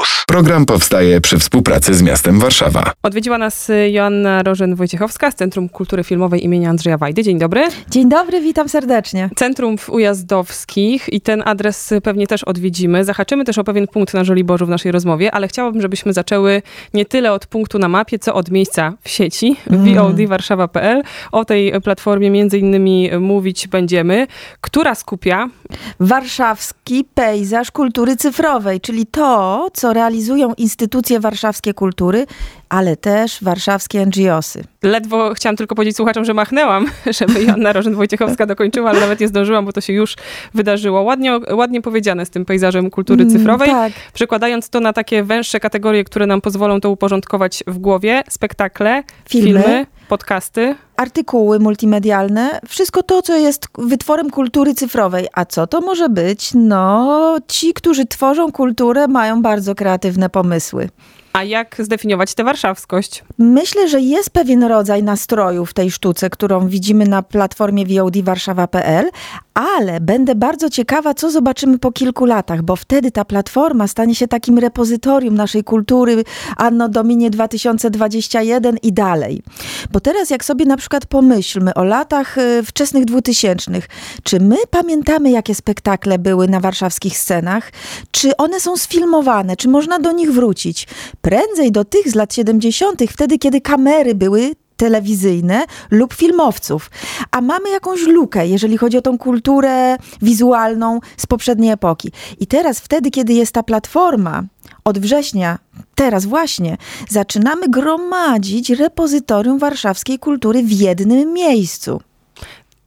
Campus. Program powstaje przy współpracy z miastem Warszawa. Odwiedziła nas Joanna Rożen-Wojciechowska z Centrum Kultury Filmowej imienia Andrzeja Wajdy. Dzień dobry. Dzień dobry, witam serdecznie. Centrum w Ujazdowskich i ten adres pewnie też odwiedzimy. Zahaczymy też o pewien punkt na Żoliborzu w naszej rozmowie, ale chciałabym, żebyśmy zaczęły nie tyle od punktu na mapie, co od miejsca w sieci mm. vodwarszawa.pl. O tej platformie między innymi mówić będziemy, która skupia warszawski pejzaż kultury cyfrowej, czyli to, co realizują instytucje warszawskie kultury, ale też warszawskie NGOsy. Ledwo chciałam tylko powiedzieć słuchaczom, że machnęłam, żeby Joanna Rożen-Wojciechowska dokończyła, ale nawet nie zdążyłam, bo to się już wydarzyło. Ładnie, ładnie powiedziane z tym pejzażem kultury mm, cyfrowej. Mm, tak. Przekładając to na takie węższe kategorie, które nam pozwolą to uporządkować w głowie. Spektakle, filmy, filmy podcasty. Artykuły multimedialne, wszystko to, co jest wytworem kultury cyfrowej. A co to może być? No, ci, którzy tworzą kulturę, mają bardzo kreatywne pomysły. A jak zdefiniować tę warszawskość? Myślę, że jest pewien rodzaj nastroju w tej sztuce, którą widzimy na platformie VOD Warszawa.pl, ale będę bardzo ciekawa, co zobaczymy po kilku latach, bo wtedy ta platforma stanie się takim repozytorium naszej kultury Anno Dominie 2021 i dalej. Bo teraz jak sobie na przykład pomyślmy o latach y, wczesnych dwutysięcznych, czy my pamiętamy, jakie spektakle były na warszawskich scenach? Czy one są sfilmowane? Czy można do nich wrócić? Prędzej do tych z lat 70., wtedy, kiedy kamery były telewizyjne lub filmowców. A mamy jakąś lukę, jeżeli chodzi o tą kulturę wizualną z poprzedniej epoki. I teraz, wtedy, kiedy jest ta platforma, od września, teraz właśnie, zaczynamy gromadzić repozytorium warszawskiej kultury w jednym miejscu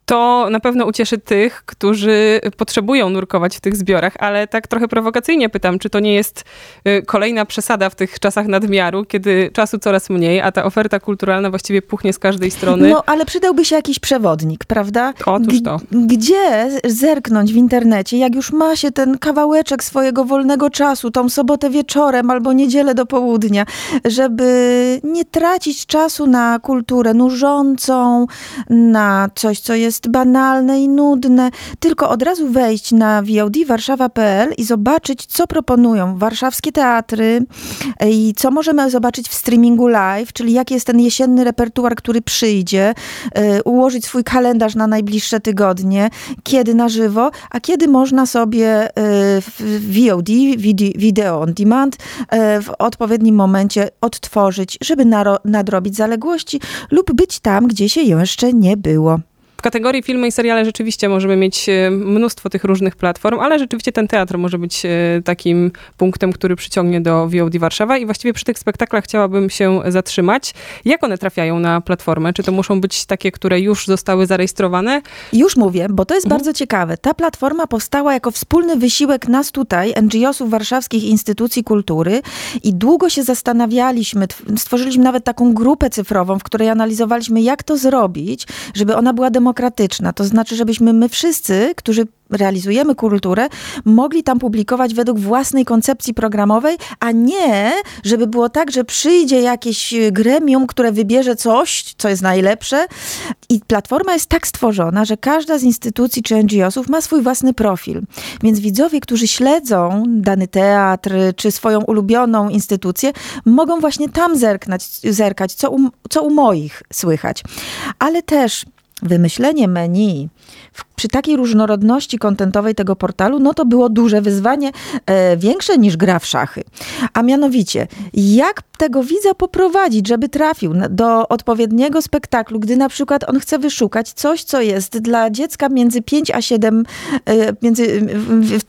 to na pewno ucieszy tych, którzy potrzebują nurkować w tych zbiorach, ale tak trochę prowokacyjnie pytam, czy to nie jest y, kolejna przesada w tych czasach nadmiaru, kiedy czasu coraz mniej, a ta oferta kulturalna właściwie puchnie z każdej strony. No, ale przydałby się jakiś przewodnik, prawda? Otóż to. Gdzie zerknąć w internecie, jak już ma się ten kawałeczek swojego wolnego czasu, tą sobotę wieczorem albo niedzielę do południa, żeby nie tracić czasu na kulturę nużącą, na coś, co jest jest banalne i nudne, tylko od razu wejść na VOD warszawa.pl i zobaczyć, co proponują warszawskie teatry e, i co możemy zobaczyć w streamingu live, czyli jaki jest ten jesienny repertuar, który przyjdzie, e, ułożyć swój kalendarz na najbliższe tygodnie, kiedy na żywo, a kiedy można sobie e, VOD, video on demand, w odpowiednim momencie odtworzyć, żeby nadrobić zaległości lub być tam, gdzie się jeszcze nie było kategorii filmy i seriale rzeczywiście możemy mieć e, mnóstwo tych różnych platform, ale rzeczywiście ten teatr może być e, takim punktem, który przyciągnie do VOD Warszawa i właściwie przy tych spektaklach chciałabym się zatrzymać. Jak one trafiają na platformę? Czy to muszą być takie, które już zostały zarejestrowane? Już mówię, bo to jest mhm. bardzo ciekawe. Ta platforma powstała jako wspólny wysiłek nas tutaj, NGO-sów warszawskich instytucji kultury i długo się zastanawialiśmy, stworzyliśmy nawet taką grupę cyfrową, w której analizowaliśmy, jak to zrobić, żeby ona była demokratyczna demokratyczna. To znaczy, żebyśmy my wszyscy, którzy realizujemy kulturę, mogli tam publikować według własnej koncepcji programowej, a nie, żeby było tak, że przyjdzie jakieś gremium, które wybierze coś, co jest najlepsze. I platforma jest tak stworzona, że każda z instytucji czy NGO-sów ma swój własny profil. Więc widzowie, którzy śledzą dany teatr czy swoją ulubioną instytucję, mogą właśnie tam zerknąć, zerkać, co u, co u moich słychać. Ale też wymyślenie menu przy takiej różnorodności kontentowej tego portalu, no to było duże wyzwanie, e, większe niż gra w szachy. A mianowicie, jak tego widza poprowadzić, żeby trafił do odpowiedniego spektaklu, gdy na przykład on chce wyszukać coś, co jest dla dziecka między 5 a 7, e, między,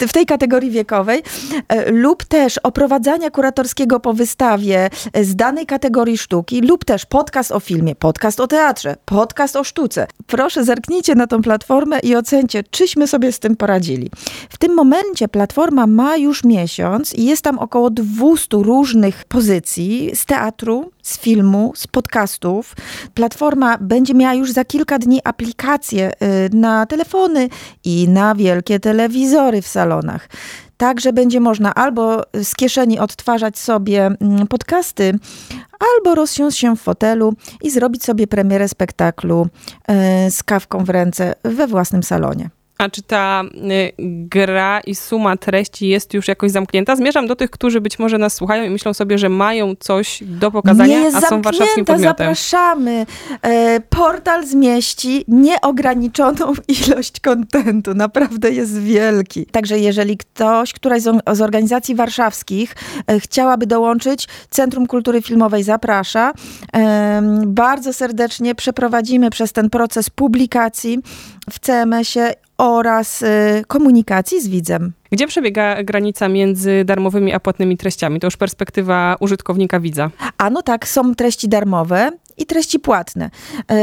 w tej kategorii wiekowej, e, lub też oprowadzania kuratorskiego po wystawie z danej kategorii sztuki, lub też podcast o filmie, podcast o teatrze, podcast o sztuce. Proszę zerknijcie na tą platformę i ocencie, czyśmy sobie z tym poradzili. W tym momencie platforma ma już miesiąc i jest tam około 200 różnych pozycji z teatru, z filmu, z podcastów. Platforma będzie miała już za kilka dni aplikacje y, na telefony i na wielkie telewizory w salonach. Także będzie można albo z kieszeni odtwarzać sobie mm, podcasty, albo rozsiąść się w fotelu i zrobić sobie premierę spektaklu y, z kawką w ręce we własnym salonie. A czy ta y, gra i suma treści jest już jakoś zamknięta? Zmierzam do tych, którzy być może nas słuchają i myślą sobie, że mają coś do pokazania, Nie jest a są warszawskim podmiotem. zapraszamy. E, portal zmieści nieograniczoną ilość kontentu. Naprawdę jest wielki. Także jeżeli ktoś, któraś z, organizacji warszawskich e, chciałaby dołączyć, Centrum Kultury Filmowej zaprasza. E, bardzo serdecznie przeprowadzimy przez ten proces publikacji w CMS-ie oraz y, komunikacji z widzem. Gdzie przebiega granica między darmowymi a płatnymi treściami? To już perspektywa użytkownika widza. A no tak, są treści darmowe i treści płatne. Y,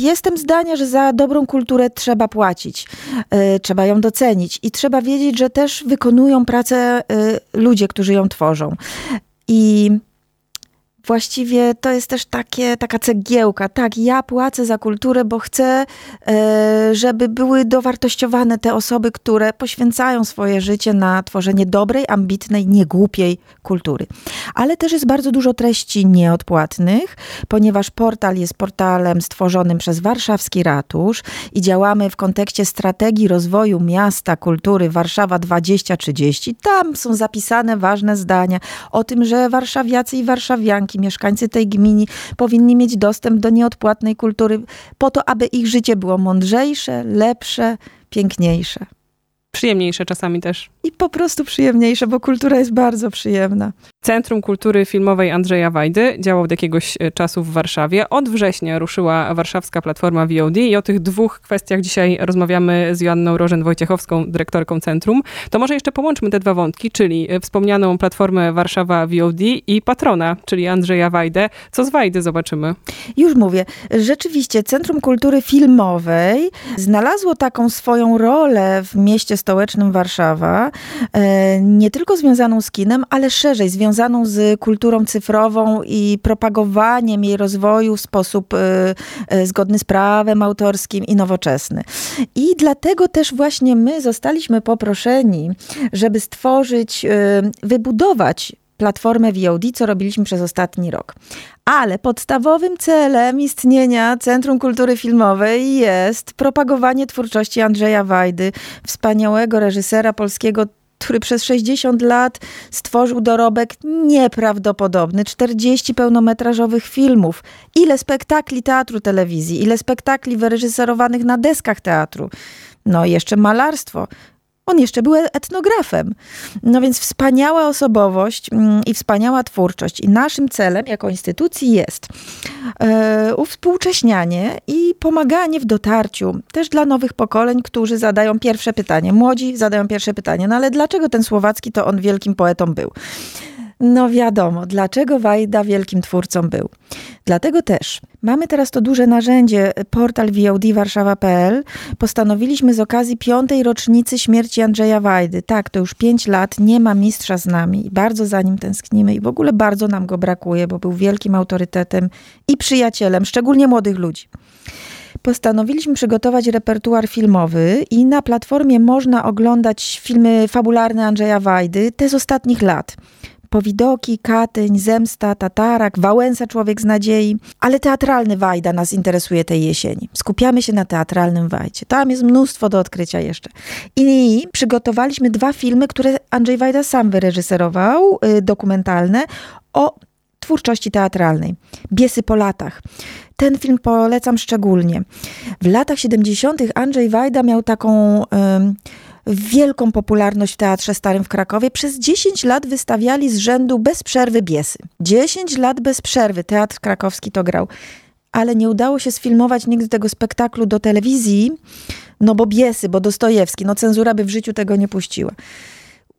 jestem zdania, że za dobrą kulturę trzeba płacić, y, trzeba ją docenić i trzeba wiedzieć, że też wykonują pracę ludzie, którzy ją tworzą. I właściwie to jest też takie, taka cegiełka. Tak, ja płacę za kulturę, bo chcę, e, żeby były dowartościowane te osoby, które poświęcają swoje życie na tworzenie dobrej, ambitnej, niegłupiej kultury. Ale też jest bardzo dużo treści nieodpłatnych, ponieważ portal jest portalem stworzonym przez Warszawski Ratusz i działamy w kontekście strategii rozwoju miasta kultury Warszawa 2030. Tam są zapisane ważne zdania o tym, że warszawiacy i warszawianki mieszkańcy tej gminy powinni mieć dostęp do nieodpłatnej kultury po to, aby ich życie było mądrzejsze, lepsze, piękniejsze. Przyjemniejsze czasami też. I po prostu przyjemniejsze, bo kultura jest bardzo przyjemna. Centrum Kultury Filmowej Andrzeja Wajdy działa od jakiegoś e, czasu w Warszawie. Od września ruszyła warszawska platforma VOD i o tych dwóch kwestiach dzisiaj rozmawiamy z Joanną Rożen-Wojciechowską, dyrektorką centrum. To może jeszcze połączmy te dwa wątki, czyli e, wspomnianą platformę Warszawa VOD i patrona, czyli Andrzeja Wajdę. Co z Wajdy zobaczymy? Już mówię. Rzeczywiście Centrum Kultury Filmowej znalazło taką swoją rolę w mieście stołecznym Warszawa, e, nie tylko związaną z kinem, ale szerzej związaną z kulturą cyfrową i propagowaniem jej rozwoju w sposób e, e, zgodny z prawem autorskim i nowoczesny. I dlatego też właśnie my zostaliśmy poproszeni, żeby stworzyć, wybudować platformę VOD, co robiliśmy przez ostatni rok. Ale podstawowym celem istnienia Centrum Kultury Filmowej jest propagowanie twórczości Andrzeja Wajdy, wspaniałego reżysera polskiego który przez 60 lat stworzył dorobek nieprawdopodobny. 40 pełnometrażowych filmów. Ile spektakli teatru telewizji, ile spektakli wyreżyserowanych na deskach teatru. No jeszcze malarstwo. On jeszcze był etnografem. No więc wspaniała osobowość mm, i wspaniała twórczość. I naszym celem jako instytucji jest e, uwspółcześnianie i pomaganie w dotarciu też dla nowych pokoleń, którzy zadają pierwsze pytanie. Młodzi zadają pierwsze pytanie, no ale dlaczego ten Słowacki to on wielkim poetą był? No wiadomo, dlaczego Wajda wielkim twórcą był. Dlatego też mamy teraz to duże narzędzie, portal VOD Warszawa.pl. Postanowiliśmy z okazji piątej rocznicy śmierci Andrzeja Wajdy. Tak, to już pięć lat, nie ma mistrza z nami bardzo za nim tęsknimy i w ogóle bardzo nam go brakuje, bo był wielkim autorytetem i przyjacielem, szczególnie młodych ludzi postanowiliśmy przygotować repertuar filmowy i na platformie można oglądać filmy fabularne Andrzeja Wajdy, te z ostatnich lat. Powidoki, Katyń, Zemsta, Tatarak, Wałęsa Człowiek z Nadziei, ale teatralny Wajda nas interesuje tej jesieni. Skupiamy się na teatralnym Wajdzie. Tam jest mnóstwo do odkrycia jeszcze. I przygotowaliśmy dwa filmy, które Andrzej Wajda sam wyreżyserował, y, dokumentalne, o twórczości teatralnej. Biesy po latach. Ten film polecam szczególnie. W latach 70. Andrzej Wajda miał taką wielką popularność w Teatrze Starym w Krakowie. Przez 10 lat wystawiali z rzędu bez przerwy biesy. 10 lat bez przerwy Teatr Krakowski to grał. Ale nie udało się sfilmować nigdy tego spektaklu do telewizji, no bo biesy, bo Dostojewski, no cenzura by w życiu tego nie puściła.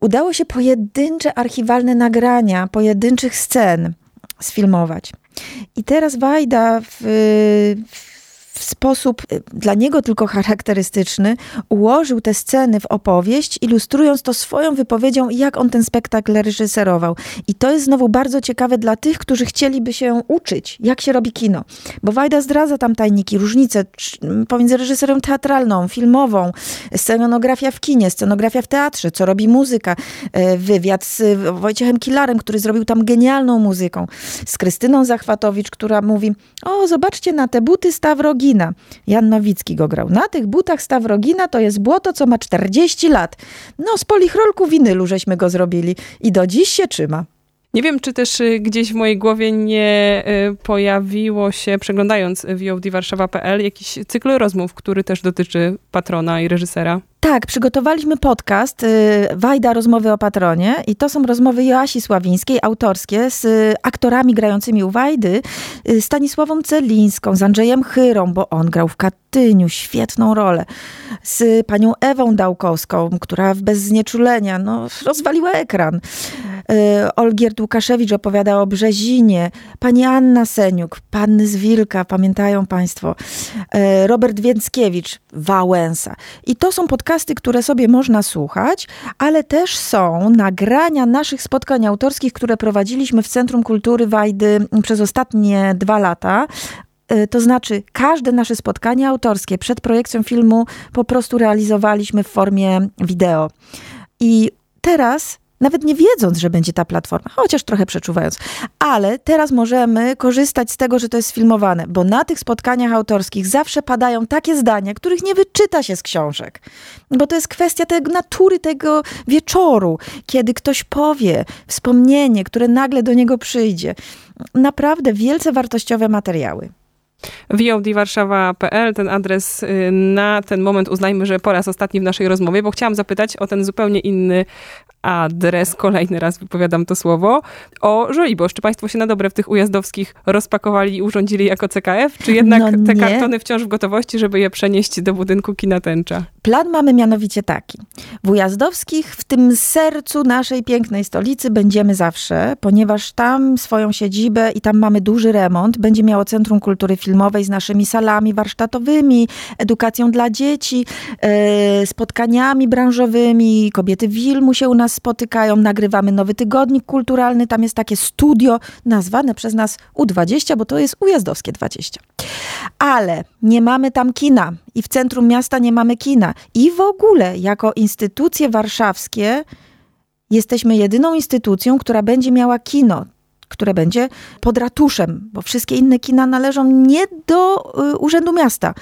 Udało się pojedyncze archiwalne nagrania, pojedynczych scen sfilmować. I teraz Wajda w, w w sposób y, dla niego tylko charakterystyczny ułożył te sceny w opowieść, ilustrując to swoją wypowiedzią, jak on ten spektakl reżyserował. I to jest znowu bardzo ciekawe dla tych, którzy chcieliby się uczyć, jak się robi kino. Bo Wajda zdradza tam tajniki, różnice pomiędzy reżyserem teatralną, filmową, scenografia w kinie, scenografia w teatrze, co robi muzyka, e, wywiad z Wojciechem Kilarem, który zrobił tam genialną muzyką, z Krystyną Zachwatowicz, która mówi, o zobaczcie na te buty Stawrogi Stawrogina. Jan Nowicki go grał. Na tych butach Stawrogina to jest błoto, co ma 40 lat. No, z polichrolku winylu żeśmy go zrobili i do dziś się trzyma. Nie wiem, czy też y, gdzieś w mojej głowie nie y, pojawiło się, przeglądając VODwarszawa.pl, jakiś cykl rozmów, który też dotyczy patrona i reżysera. Tak, przygotowaliśmy podcast y, Wajda Rozmowy o Patronie i to są rozmowy Joasi Sławińskiej, autorskie, z y, aktorami grającymi u Wajdy, y, Stanisławą Celińską, z Andrzejem Chyrą, bo on grał w Katyniu, świetną rolę, z panią Ewą Dałkowską, która bez znieczulenia no, rozwaliła ekran. Olgierd Łukaszewicz opowiada o Brzezinie, pani Anna Seniuk, panny z Wilka, pamiętają państwo, Robert Więckiewicz, Wałęsa. I to są podcasty podcasty, które sobie można słuchać, ale też są nagrania naszych spotkań autorskich, które prowadziliśmy w Centrum Kultury Wajdy przez ostatnie dwa lata. Y, to znaczy, każde nasze spotkanie autorskie przed projekcją filmu po prostu realizowaliśmy w formie wideo. I teraz nawet nie wiedząc, że będzie ta platforma, chociaż trochę przeczuwając. Ale teraz możemy korzystać z tego, że to jest filmowane, bo na tych spotkaniach autorskich zawsze padają takie zdania, których nie wyczyta się z książek. Bo to jest kwestia tego, natury tego wieczoru, kiedy ktoś powie wspomnienie, które nagle do niego przyjdzie. Naprawdę wielce wartościowe materiały vodwarszawa.pl, ten adres y, na ten moment uznajmy, że po raz ostatni w naszej rozmowie, bo chciałam zapytać o ten zupełnie inny adres, kolejny raz wypowiadam to słowo, o Żoliborz. Czy państwo się na dobre w tych ujazdowskich rozpakowali i urządzili jako CKF, czy jednak no te kartony wciąż w gotowości, żeby je przenieść do budynku Kina Tęcza? Plan mamy mianowicie taki. W ujazdowskich, w tym sercu naszej pięknej stolicy będziemy zawsze, ponieważ tam swoją siedzibę i tam mamy duży remont, będzie miało Centrum Kultury Filmowej z naszymi salami warsztatowymi, edukacją dla dzieci, e, spotkaniami branżowymi, kobiety filmu się u nas spotykają, nagrywamy nowy tygodnik kulturalny, tam jest takie studio nazwane przez nas U20, bo to jest Ujazdowskie 20. Ale nie mamy tam kina i w centrum miasta nie mamy kina. I w ogóle jako instytucje warszawskie jesteśmy jedyną instytucją, która będzie miała kino które będzie pod ratuszem, bo wszystkie inne kina należą nie do y, Urzędu Miasta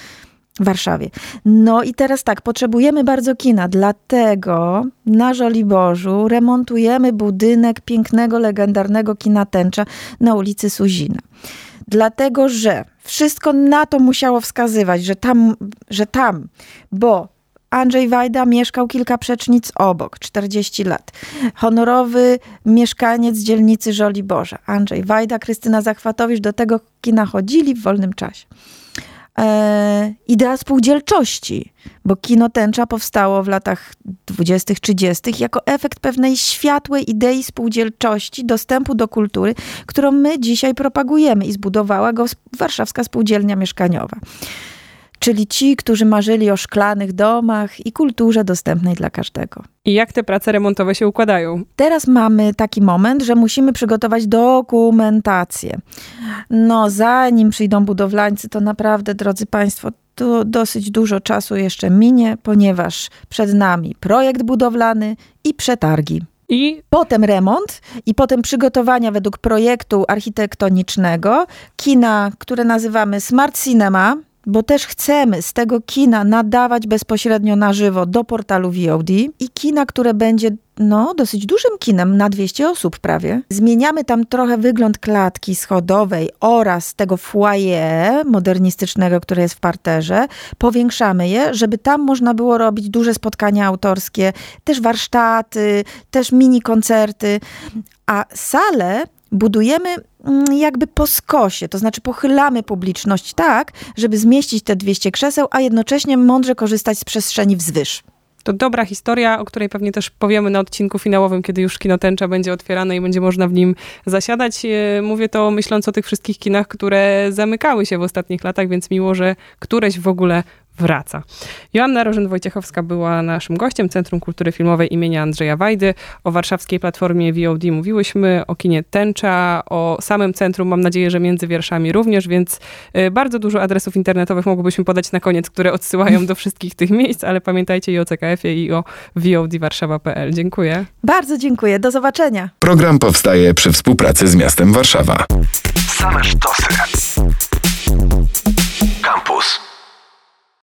w Warszawie. No i teraz tak, potrzebujemy bardzo kina, dlatego na Żoliborzu remontujemy budynek pięknego, legendarnego kina Tęcza na ulicy Suzina. Dlatego, że wszystko na to musiało wskazywać, że tam, że tam, bo Andrzej Wajda mieszkał kilka przecznic obok, 40 lat. Honorowy mieszkaniec dzielnicy Żoliborza. Andrzej Wajda, Krystyna Zachwatowicz do tego kina chodzili w wolnym czasie e, idea spółdzielczości, bo kino tęcza powstało w latach 20., 30. jako efekt pewnej światłej idei spółdzielczości, dostępu do kultury, którą my dzisiaj propagujemy i zbudowała go Warszawska Spółdzielnia Mieszkaniowa czyli ci, którzy marzyli o szklanych domach i kulturze dostępnej dla każdego. I jak te prace remontowe się układają? Teraz mamy taki moment, że musimy przygotować dokumentację. No, zanim przyjdą budowlańcy, to naprawdę, drodzy Państwo, to dosyć dużo czasu jeszcze minie, ponieważ przed nami projekt budowlany i przetargi. I potem remont i potem przygotowania według projektu architektonicznego kina, które nazywamy Smart Cinema, bo też chcemy z tego kina nadawać bezpośrednio na żywo do portalu VOD i kina, które będzie no, dosyć dużym kinem, na 200 osób prawie. Zmieniamy tam trochę wygląd klatki schodowej oraz tego foyer modernistycznego, które jest w parterze. Powiększamy je, żeby tam można było robić duże spotkania autorskie, też warsztaty, też mini koncerty. A salę budujemy jakby po skosie, to znaczy pochylamy publiczność tak, żeby zmieścić te 200 krzeseł, a jednocześnie mądrze korzystać z przestrzeni wzwyż. To dobra historia, o której pewnie też powiemy na odcinku finałowym, kiedy już kino Tęcza będzie otwierane i będzie można w nim zasiadać. E, mówię to myśląc o tych wszystkich kinach, które zamykały się w ostatnich latach, więc miło, że któreś w ogóle wraca. Joanna Rożen-Wojciechowska była naszym gościem Centrum Kultury Filmowej imienia Andrzeja Wajdy. O warszawskiej platformie VOD mówiłyśmy, o kinie Tęcza, o samym centrum, mam nadzieję, że między wierszami również, więc y, bardzo dużo adresów internetowych mogłybyśmy podać na koniec, które odsyłają do wszystkich tych miejsc, ale pamiętajcie i o CKF-ie i o VODwarszawa.pl. Dziękuję. Bardzo dziękuję. Do zobaczenia. Program powstaje przy współpracy z miastem Warszawa. Same sztosy. Campus.